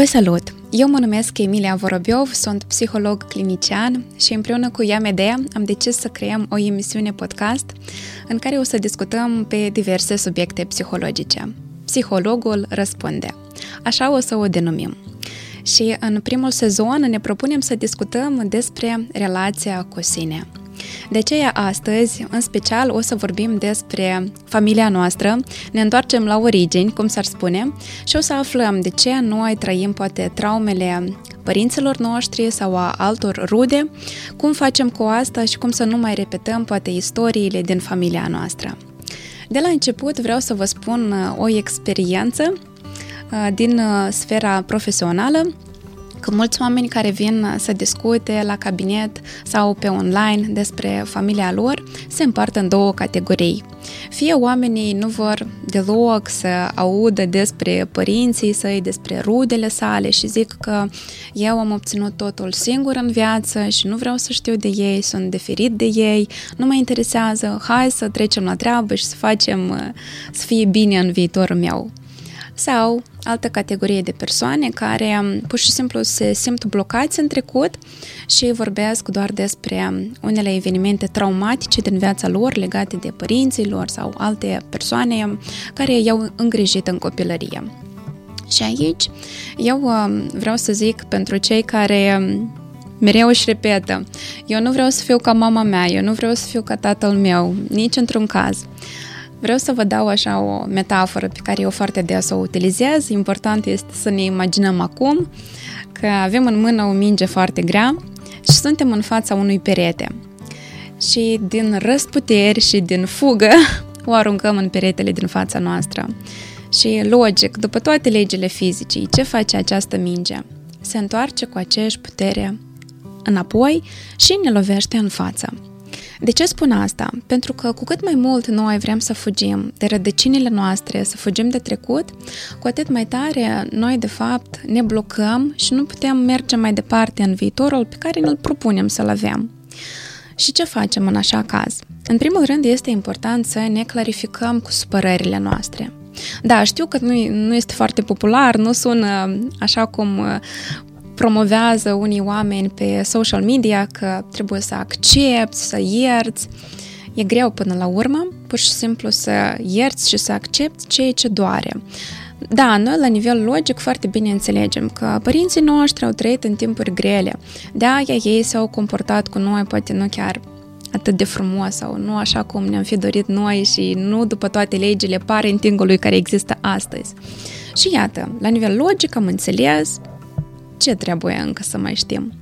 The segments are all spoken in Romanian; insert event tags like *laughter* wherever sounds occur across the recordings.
Vă salut! Eu mă numesc Emilia Vorobiov, sunt psiholog clinician și împreună cu Iamedea am decis să creăm o emisiune podcast în care o să discutăm pe diverse subiecte psihologice. Psihologul răspunde. Așa o să o denumim. Și în primul sezon ne propunem să discutăm despre relația cu sine – de aceea astăzi, în special, o să vorbim despre familia noastră, ne întoarcem la origini, cum s-ar spune, și o să aflăm de ce noi trăim poate traumele părinților noștri sau a altor rude, cum facem cu asta și cum să nu mai repetăm poate istoriile din familia noastră. De la început vreau să vă spun uh, o experiență uh, din uh, sfera profesională că mulți oameni care vin să discute la cabinet sau pe online despre familia lor se împart în două categorii. Fie oamenii nu vor deloc să audă despre părinții săi, despre rudele sale și zic că eu am obținut totul singur în viață și nu vreau să știu de ei, sunt diferit de ei, nu mă interesează, hai să trecem la treabă și să facem să fie bine în viitorul meu sau altă categorie de persoane care um, pur și simplu se simt blocați în trecut și vorbesc doar despre um, unele evenimente traumatice din viața lor legate de părinții lor sau alte persoane um, care i-au îngrijit în copilărie. Și aici eu vreau să zic pentru cei care mereu își repetă, eu nu vreau să fiu ca mama mea, eu nu vreau să fiu ca tatăl meu, nici într-un caz. Vreau să vă dau așa o metaforă pe care eu foarte des o utilizez. Important este să ne imaginăm acum că avem în mână o minge foarte grea și suntem în fața unui perete. Și din răsputeri și din fugă *laughs* o aruncăm în peretele din fața noastră. Și logic, după toate legile fizicii, ce face această minge? Se întoarce cu aceeași putere înapoi și ne lovește în față. De ce spun asta? Pentru că cu cât mai mult noi vrem să fugim de rădăcinile noastre, să fugim de trecut, cu atât mai tare noi de fapt ne blocăm și nu putem merge mai departe în viitorul pe care ne-l propunem să-l avem. Și ce facem în așa caz? În primul rând este important să ne clarificăm cu supărările noastre. Da, știu că nu, nu este foarte popular, nu sună așa cum promovează unii oameni pe social media că trebuie să accepti, să ierți. E greu până la urmă, pur și simplu să ierți și să accepti ceea ce doare. Da, noi la nivel logic foarte bine înțelegem că părinții noștri au trăit în timpuri grele. De-aia ei s-au comportat cu noi, poate nu chiar atât de frumos sau nu așa cum ne-am fi dorit noi și nu după toate legile parentingului care există astăzi. Și iată, la nivel logic am înțeles, ce trebuie încă să mai știm?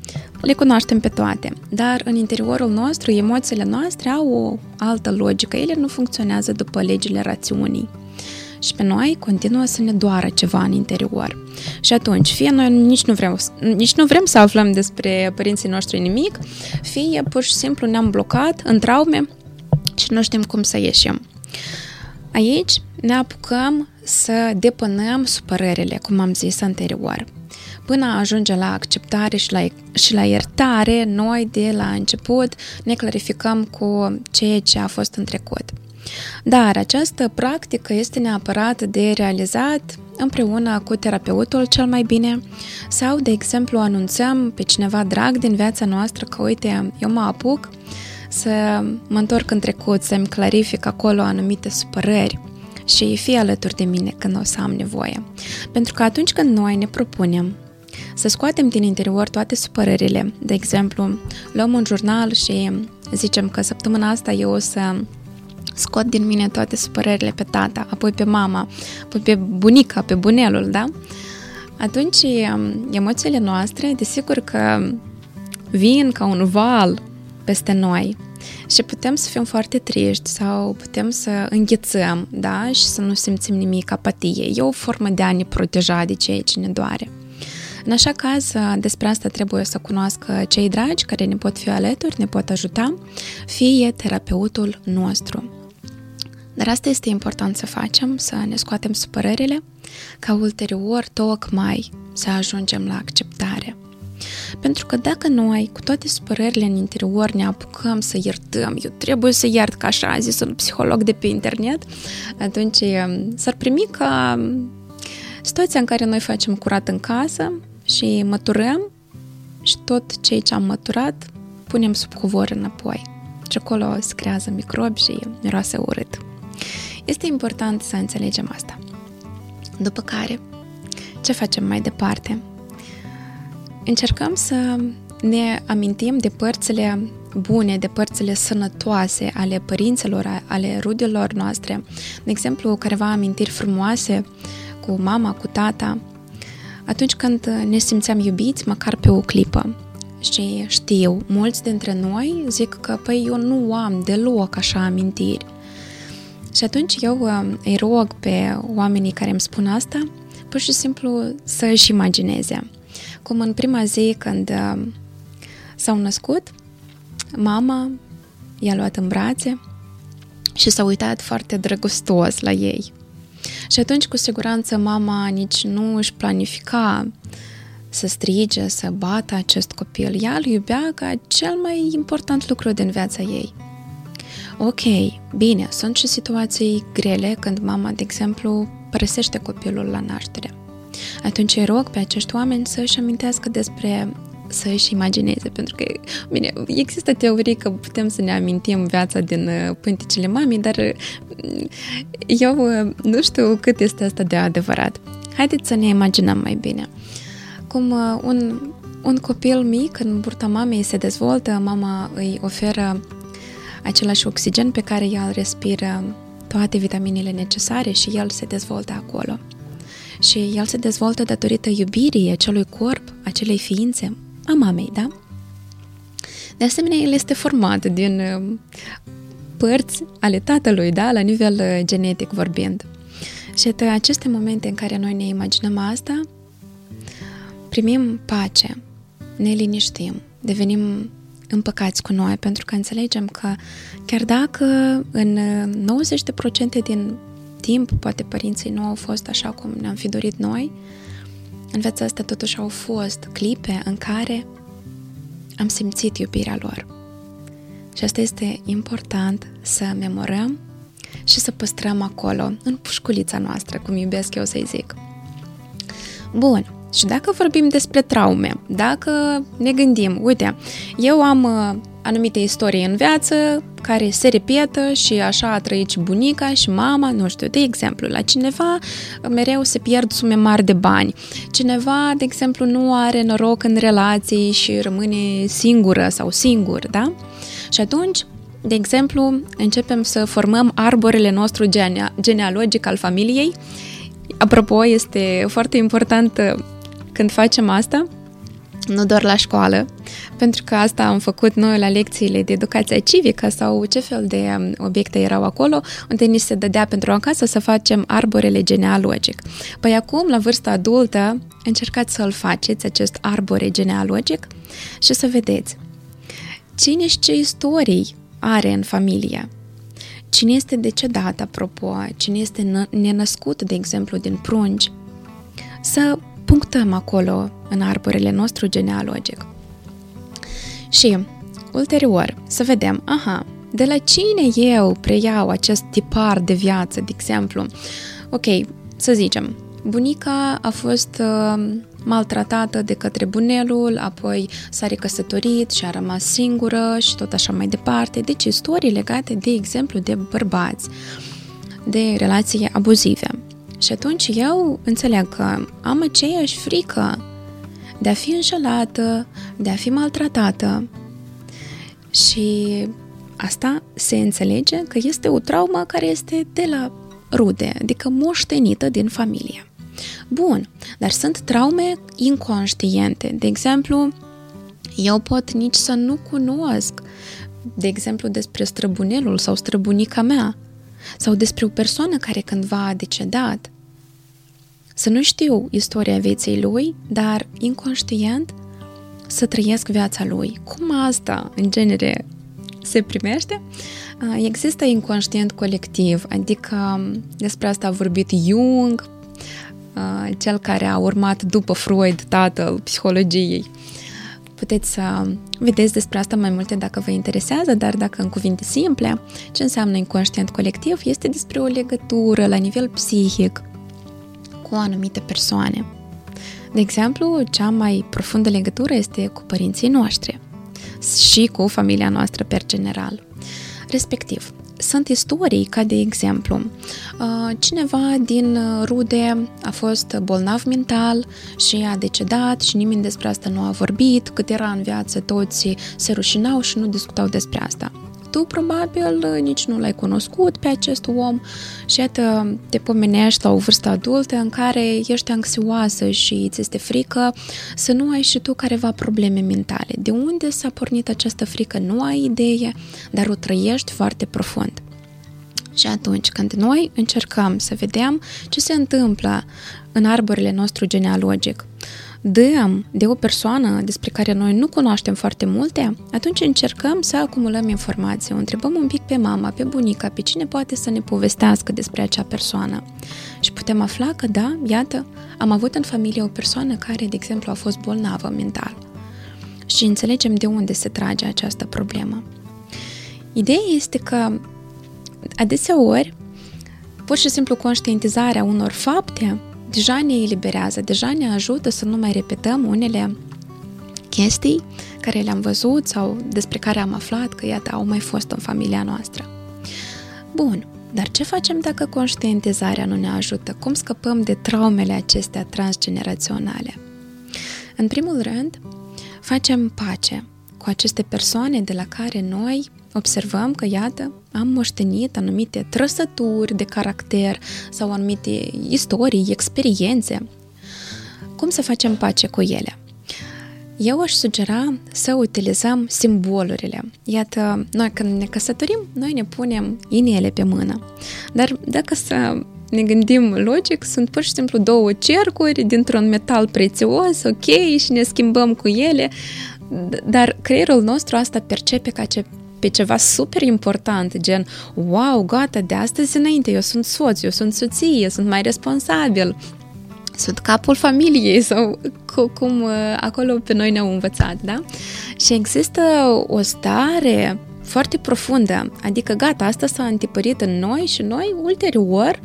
Le cunoaștem pe toate, dar în interiorul nostru, emoțiile noastre au o altă logică. Ele nu funcționează după legile rațiunii. Și pe noi continuă să ne doară ceva în interior. Și atunci, fie noi nici nu vrem, nici nu vrem să aflăm despre părinții noștri nimic, fie pur și simplu ne-am blocat în traume și nu știm cum să ieșim. Aici ne apucăm să depănăm supărările, cum am zis anterior. Până ajunge la acceptare și la, și la iertare, noi de la început ne clarificăm cu ceea ce a fost în trecut. Dar această practică este neapărat de realizat împreună cu terapeutul cel mai bine sau, de exemplu, anunțăm pe cineva drag din viața noastră că, uite, eu mă apuc să mă întorc în trecut, să-mi clarific acolo anumite supărări și fie alături de mine când o să am nevoie. Pentru că atunci când noi ne propunem să scoatem din interior toate supărările. De exemplu, luăm un jurnal și zicem că săptămâna asta eu o să scot din mine toate supărările pe tata, apoi pe mama, apoi pe bunica, pe bunelul, da? Atunci um, emoțiile noastre, desigur că vin ca un val peste noi și putem să fim foarte triști sau putem să înghețăm, da? Și să nu simțim nimic, apatie. E o formă de a ne proteja de ceea ce ne doare. În așa caz, despre asta trebuie să cunoască cei dragi care ne pot fi alături, ne pot ajuta, fie terapeutul nostru. Dar asta este important să facem, să ne scoatem supărările, ca ulterior tocmai să ajungem la acceptare. Pentru că dacă noi, cu toate supărările în interior, ne apucăm să iertăm, eu trebuie să iert ca așa a zis un psiholog de pe internet, atunci s-ar primi ca situația în care noi facem curat în casă și măturăm și tot ceea ce am măturat punem sub covor înapoi. Și acolo se creează microbi și miroase urât. Este important să înțelegem asta. După care, ce facem mai departe? Încercăm să ne amintim de părțile bune, de părțile sănătoase ale părinților, ale rudelor noastre. De exemplu, careva amintiri frumoase cu mama, cu tata, atunci când ne simțeam iubiți, măcar pe o clipă. Și știu, mulți dintre noi zic că, păi, eu nu am deloc așa amintiri. Și atunci eu uh, îi rog pe oamenii care îmi spun asta, pur și simplu să își imagineze. Cum în prima zi când uh, s-au născut, mama i-a luat în brațe și s-a uitat foarte drăgostos la ei. Și atunci, cu siguranță, mama nici nu își planifica să strige, să bată acest copil. Ea îl iubea ca cel mai important lucru din viața ei. Ok, bine, sunt și situații grele când mama, de exemplu, părăsește copilul la naștere. Atunci îi rog pe acești oameni să își amintească despre să își imagineze, pentru că, bine, există teorii că putem să ne amintim viața din uh, pânticile mamei, dar uh, eu uh, nu știu cât este asta de adevărat. Haideți să ne imaginăm mai bine. Cum un, un copil mic în burta mamei se dezvoltă, mama îi oferă același oxigen pe care el respiră toate vitaminele necesare și el se dezvoltă acolo. Și el se dezvoltă datorită iubirii acelui corp, acelei ființe, a mamei, da? De asemenea, el este format din uh, părți ale tatălui, da? La nivel uh, genetic vorbind. Și în aceste momente în care noi ne imaginăm asta, primim pace, ne liniștim, devenim împăcați cu noi, pentru că înțelegem că chiar dacă în 90% uh, din timp poate părinții nu au fost așa cum ne-am fi dorit noi, în viața asta totuși au fost clipe în care am simțit iubirea lor. Și asta este important să memorăm și să păstrăm acolo, în pușculița noastră, cum iubesc eu să-i zic. Bun, și dacă vorbim despre traume, dacă ne gândim, uite, eu am uh, anumite istorii în viață care se repetă și așa a trăit și bunica și mama, nu știu, de exemplu, la cineva mereu se pierd sume mari de bani, cineva, de exemplu, nu are noroc în relații și rămâne singură sau singur, da? Și atunci, de exemplu, începem să formăm arborele nostru genea- genealogic al familiei. Apropo, este foarte important uh, când facem asta, nu doar la școală, pentru că asta am făcut noi la lecțiile de educație civică sau ce fel de um, obiecte erau acolo, unde ni se dădea pentru acasă să facem arborele genealogic. Păi acum, la vârsta adultă, încercați să-l faceți, acest arbore genealogic, și să vedeți cine și ce istorii are în familie. Cine este decedat, apropo, cine este nenăscut, de exemplu, din prunci, să punctăm acolo în arborele nostru genealogic. Și, ulterior, să vedem, aha, de la cine eu preiau acest tipar de viață, de exemplu? Ok, să zicem, bunica a fost uh, maltratată de către bunelul, apoi s-a recăsătorit și a rămas singură și tot așa mai departe. Deci istorii legate, de exemplu, de bărbați, de relații abuzive. Și atunci eu înțeleg că am aceeași frică de a fi înșelată, de a fi maltratată. Și asta se înțelege că este o traumă care este de la rude, adică moștenită din familie. Bun, dar sunt traume inconștiente. De exemplu, eu pot nici să nu cunosc, de exemplu, despre străbunelul sau străbunica mea, sau despre o persoană care cândva a decedat. Să nu știu istoria vieții lui, dar inconștient să trăiesc viața lui. Cum asta, în genere, se primește? Există inconștient colectiv, adică despre asta a vorbit Jung, cel care a urmat după Freud, tatăl psihologiei. Puteți să vedeți despre asta mai multe dacă vă interesează, dar dacă în cuvinte simple, ce înseamnă inconștient colectiv este despre o legătură la nivel psihic cu anumite persoane. De exemplu, cea mai profundă legătură este cu părinții noștri și cu familia noastră per general. Respectiv, sunt istorii ca de exemplu, uh, cineva din rude a fost bolnav mental și a decedat și nimeni despre asta nu a vorbit, cât era în viață toți se rușinau și nu discutau despre asta tu probabil nici nu l-ai cunoscut pe acest om și iată te pomenești la o vârstă adultă în care ești anxioasă și ți este frică să nu ai și tu careva probleme mentale. De unde s-a pornit această frică? Nu ai idee, dar o trăiești foarte profund. Și atunci când noi încercăm să vedem ce se întâmplă în arborele nostru genealogic, dăm de o persoană despre care noi nu cunoaștem foarte multe, atunci încercăm să acumulăm informații. O întrebăm un pic pe mama, pe bunica, pe cine poate să ne povestească despre acea persoană. Și putem afla că, da, iată, am avut în familie o persoană care, de exemplu, a fost bolnavă mental. Și înțelegem de unde se trage această problemă. Ideea este că adeseori, pur și simplu conștientizarea unor fapte deja ne eliberează, deja ne ajută să nu mai repetăm unele chestii care le-am văzut sau despre care am aflat că, iată, au mai fost în familia noastră. Bun, dar ce facem dacă conștientizarea nu ne ajută? Cum scăpăm de traumele acestea transgeneraționale? În primul rând, facem pace cu aceste persoane de la care noi observăm că, iată, am moștenit anumite trăsături de caracter sau anumite istorii, experiențe. Cum să facem pace cu ele? Eu aș sugera să utilizăm simbolurile. Iată, noi când ne căsătorim, noi ne punem inele pe mână. Dar dacă să ne gândim logic, sunt pur și simplu două cercuri dintr-un metal prețios, ok, și ne schimbăm cu ele, dar creierul nostru asta percepe ca ce pe ceva super important, gen, wow, gata, de astăzi înainte, eu sunt soț, eu sunt soție, sunt mai responsabil, sunt capul familiei sau cum uh, acolo pe noi ne-au învățat, da? Și există o stare foarte profundă, adică gata, asta s-a întipărit în noi și noi ulterior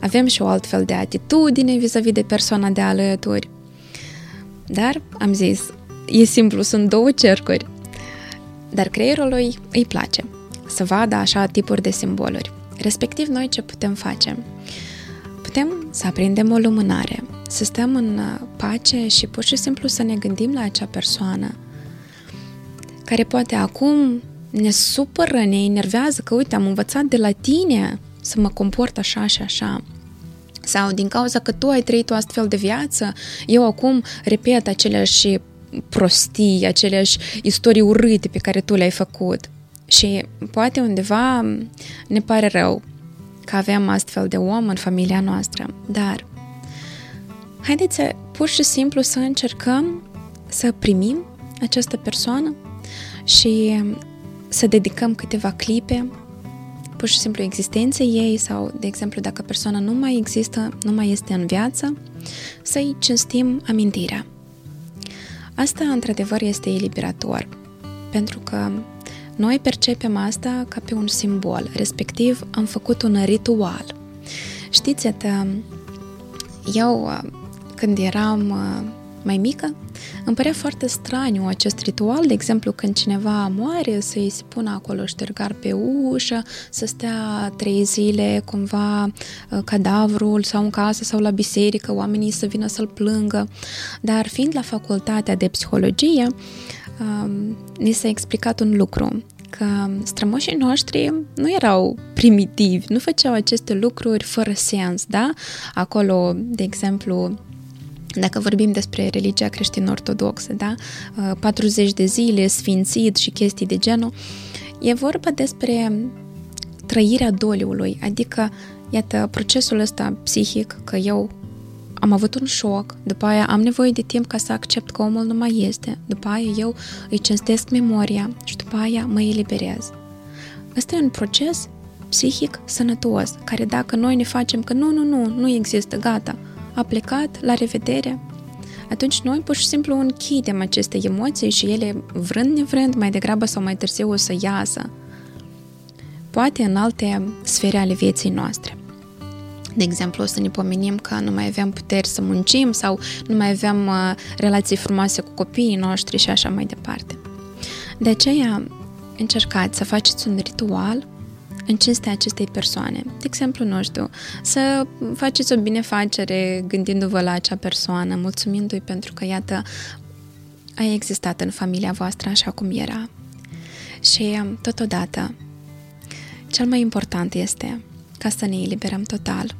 avem și o altfel de atitudine vis-a-vis de persoana de alături. Dar, am zis, e simplu, sunt două cercuri. Dar creierului îi place să vadă așa tipuri de simboluri. Respectiv, noi ce putem face? Putem să aprindem o lumânare, să stăm în pace și pur și simplu să ne gândim la acea persoană care poate acum ne supără, ne enervează că, uite, am învățat de la tine să mă comport așa și așa. Sau din cauza că tu ai trăit o astfel de viață, eu acum repet aceleași prostii, aceleași istorii urâte pe care tu le-ai făcut. Și poate undeva ne pare rău că avem astfel de om în familia noastră, dar haideți să pur și simplu să încercăm să primim această persoană și să dedicăm câteva clipe pur și simplu existenței ei sau, de exemplu, dacă persoana nu mai există, nu mai este în viață, să-i cinstim amintirea. Asta, într-adevăr, este eliberator, pentru că noi percepem asta ca pe un simbol, respectiv am făcut un ritual. Știți, eu, când eram mai mică, îmi părea foarte straniu acest ritual, de exemplu, când cineva moare, să-i se pună acolo ștergar pe ușă, să stea trei zile cumva uh, cadavrul sau în casă sau la biserică, oamenii să vină să-l plângă. Dar fiind la facultatea de psihologie, um, ni s-a explicat un lucru, că strămoșii noștri nu erau primitivi, nu făceau aceste lucruri fără sens, da? Acolo, de exemplu, dacă vorbim despre religia creștin-ortodoxă, da? 40 uh, de zile, sfințit și chestii de genul, e vorba despre trăirea doliului, adică, iată, procesul ăsta psihic, că eu am avut un șoc, după aia am nevoie de timp ca să accept că omul nu mai este, după aia eu îi cinstesc memoria și după aia mă eliberez. Ăsta e un proces psihic sănătos, care dacă noi ne facem că nu, nu, nu, nu există, gata, a plecat, la revedere, atunci noi pur și simplu închidem aceste emoții și ele, vrând nevrând, mai degrabă sau mai târziu o să iasă. Poate în alte sfere ale vieții noastre. De exemplu, o să ne pomenim că nu mai avem puteri să muncim sau nu mai avem uh, relații frumoase cu copiii noștri și așa mai departe. De aceea, încercați să faceți un ritual în cinstea acestei persoane. De exemplu, nu știu, să faceți o binefacere gândindu-vă la acea persoană, mulțumindu-i pentru că, iată, a existat în familia voastră așa cum era. Și, totodată, cel mai important este ca să ne eliberăm total.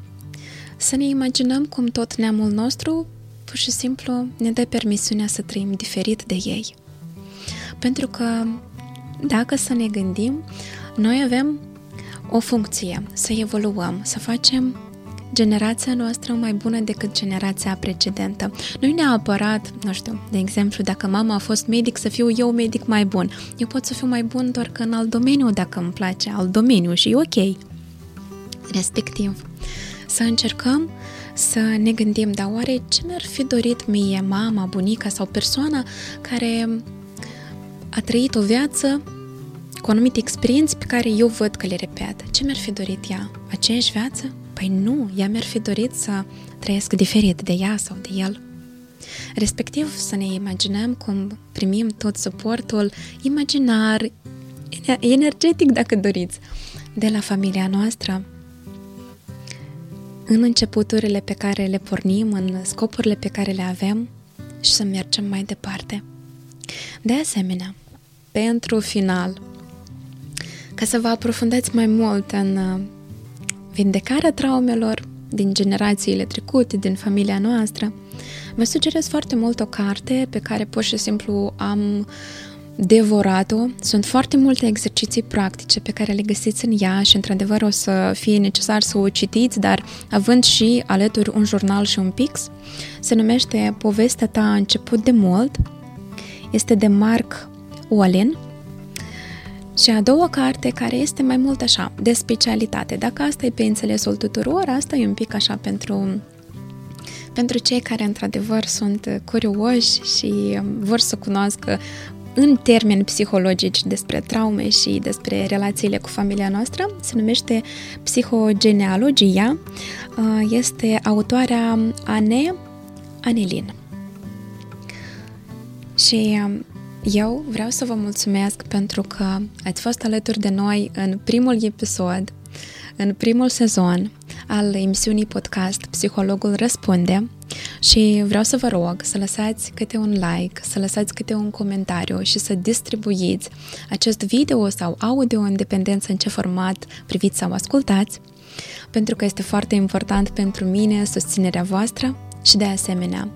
Să ne imaginăm cum tot neamul nostru pur și simplu ne dă permisiunea să trăim diferit de ei. Pentru că, dacă să ne gândim, noi avem o funcție, să evoluăm, să facem generația noastră mai bună decât generația precedentă. Nu neapărat, nu știu, de exemplu, dacă mama a fost medic, să fiu eu medic mai bun. Eu pot să fiu mai bun doar că în alt domeniu, dacă îmi place alt domeniu și e ok. Respectiv, să încercăm să ne gândim, dar oare ce mi-ar fi dorit mie mama, bunica sau persoana care a trăit o viață cu anumite experiențe pe care eu văd că le repet. Ce mi-ar fi dorit ea? Aceeași viață? Păi nu, ea mi-ar fi dorit să trăiesc diferit de ea sau de el. Respectiv să ne imaginăm cum primim tot suportul imaginar, energetic dacă doriți, de la familia noastră, în începuturile pe care le pornim, în scopurile pe care le avem și să mergem mai departe. De asemenea, pentru final, ca să vă aprofundați mai mult în uh, vindecarea traumelor din generațiile trecute, din familia noastră, vă sugerez foarte mult o carte pe care pur și simplu am devorat-o. Sunt foarte multe exerciții practice pe care le găsiți în ea și într-adevăr o să fie necesar să o citiți, dar având și alături un jurnal și un pix, se numește Povestea ta a început de mult. Este de Mark Wallen și a doua carte care este mai mult așa, de specialitate. Dacă asta e pe înțelesul tuturor, asta e un pic așa pentru pentru cei care într-adevăr sunt curioși și vor să cunoască în termeni psihologici despre traume și despre relațiile cu familia noastră, se numește Psihogenealogia, este autoarea Ane Anelin. Și eu vreau să vă mulțumesc pentru că ați fost alături de noi în primul episod, în primul sezon al emisiunii podcast Psihologul Răspunde și vreau să vă rog să lăsați câte un like, să lăsați câte un comentariu și să distribuiți acest video sau audio în dependență în ce format priviți sau ascultați, pentru că este foarte important pentru mine susținerea voastră și de asemenea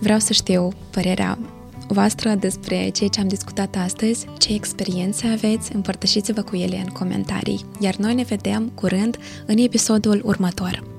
vreau să știu părerea voastră despre ceea ce am discutat astăzi, ce experiențe aveți, împărtășiți-vă cu ele în comentarii, iar noi ne vedem curând în episodul următor.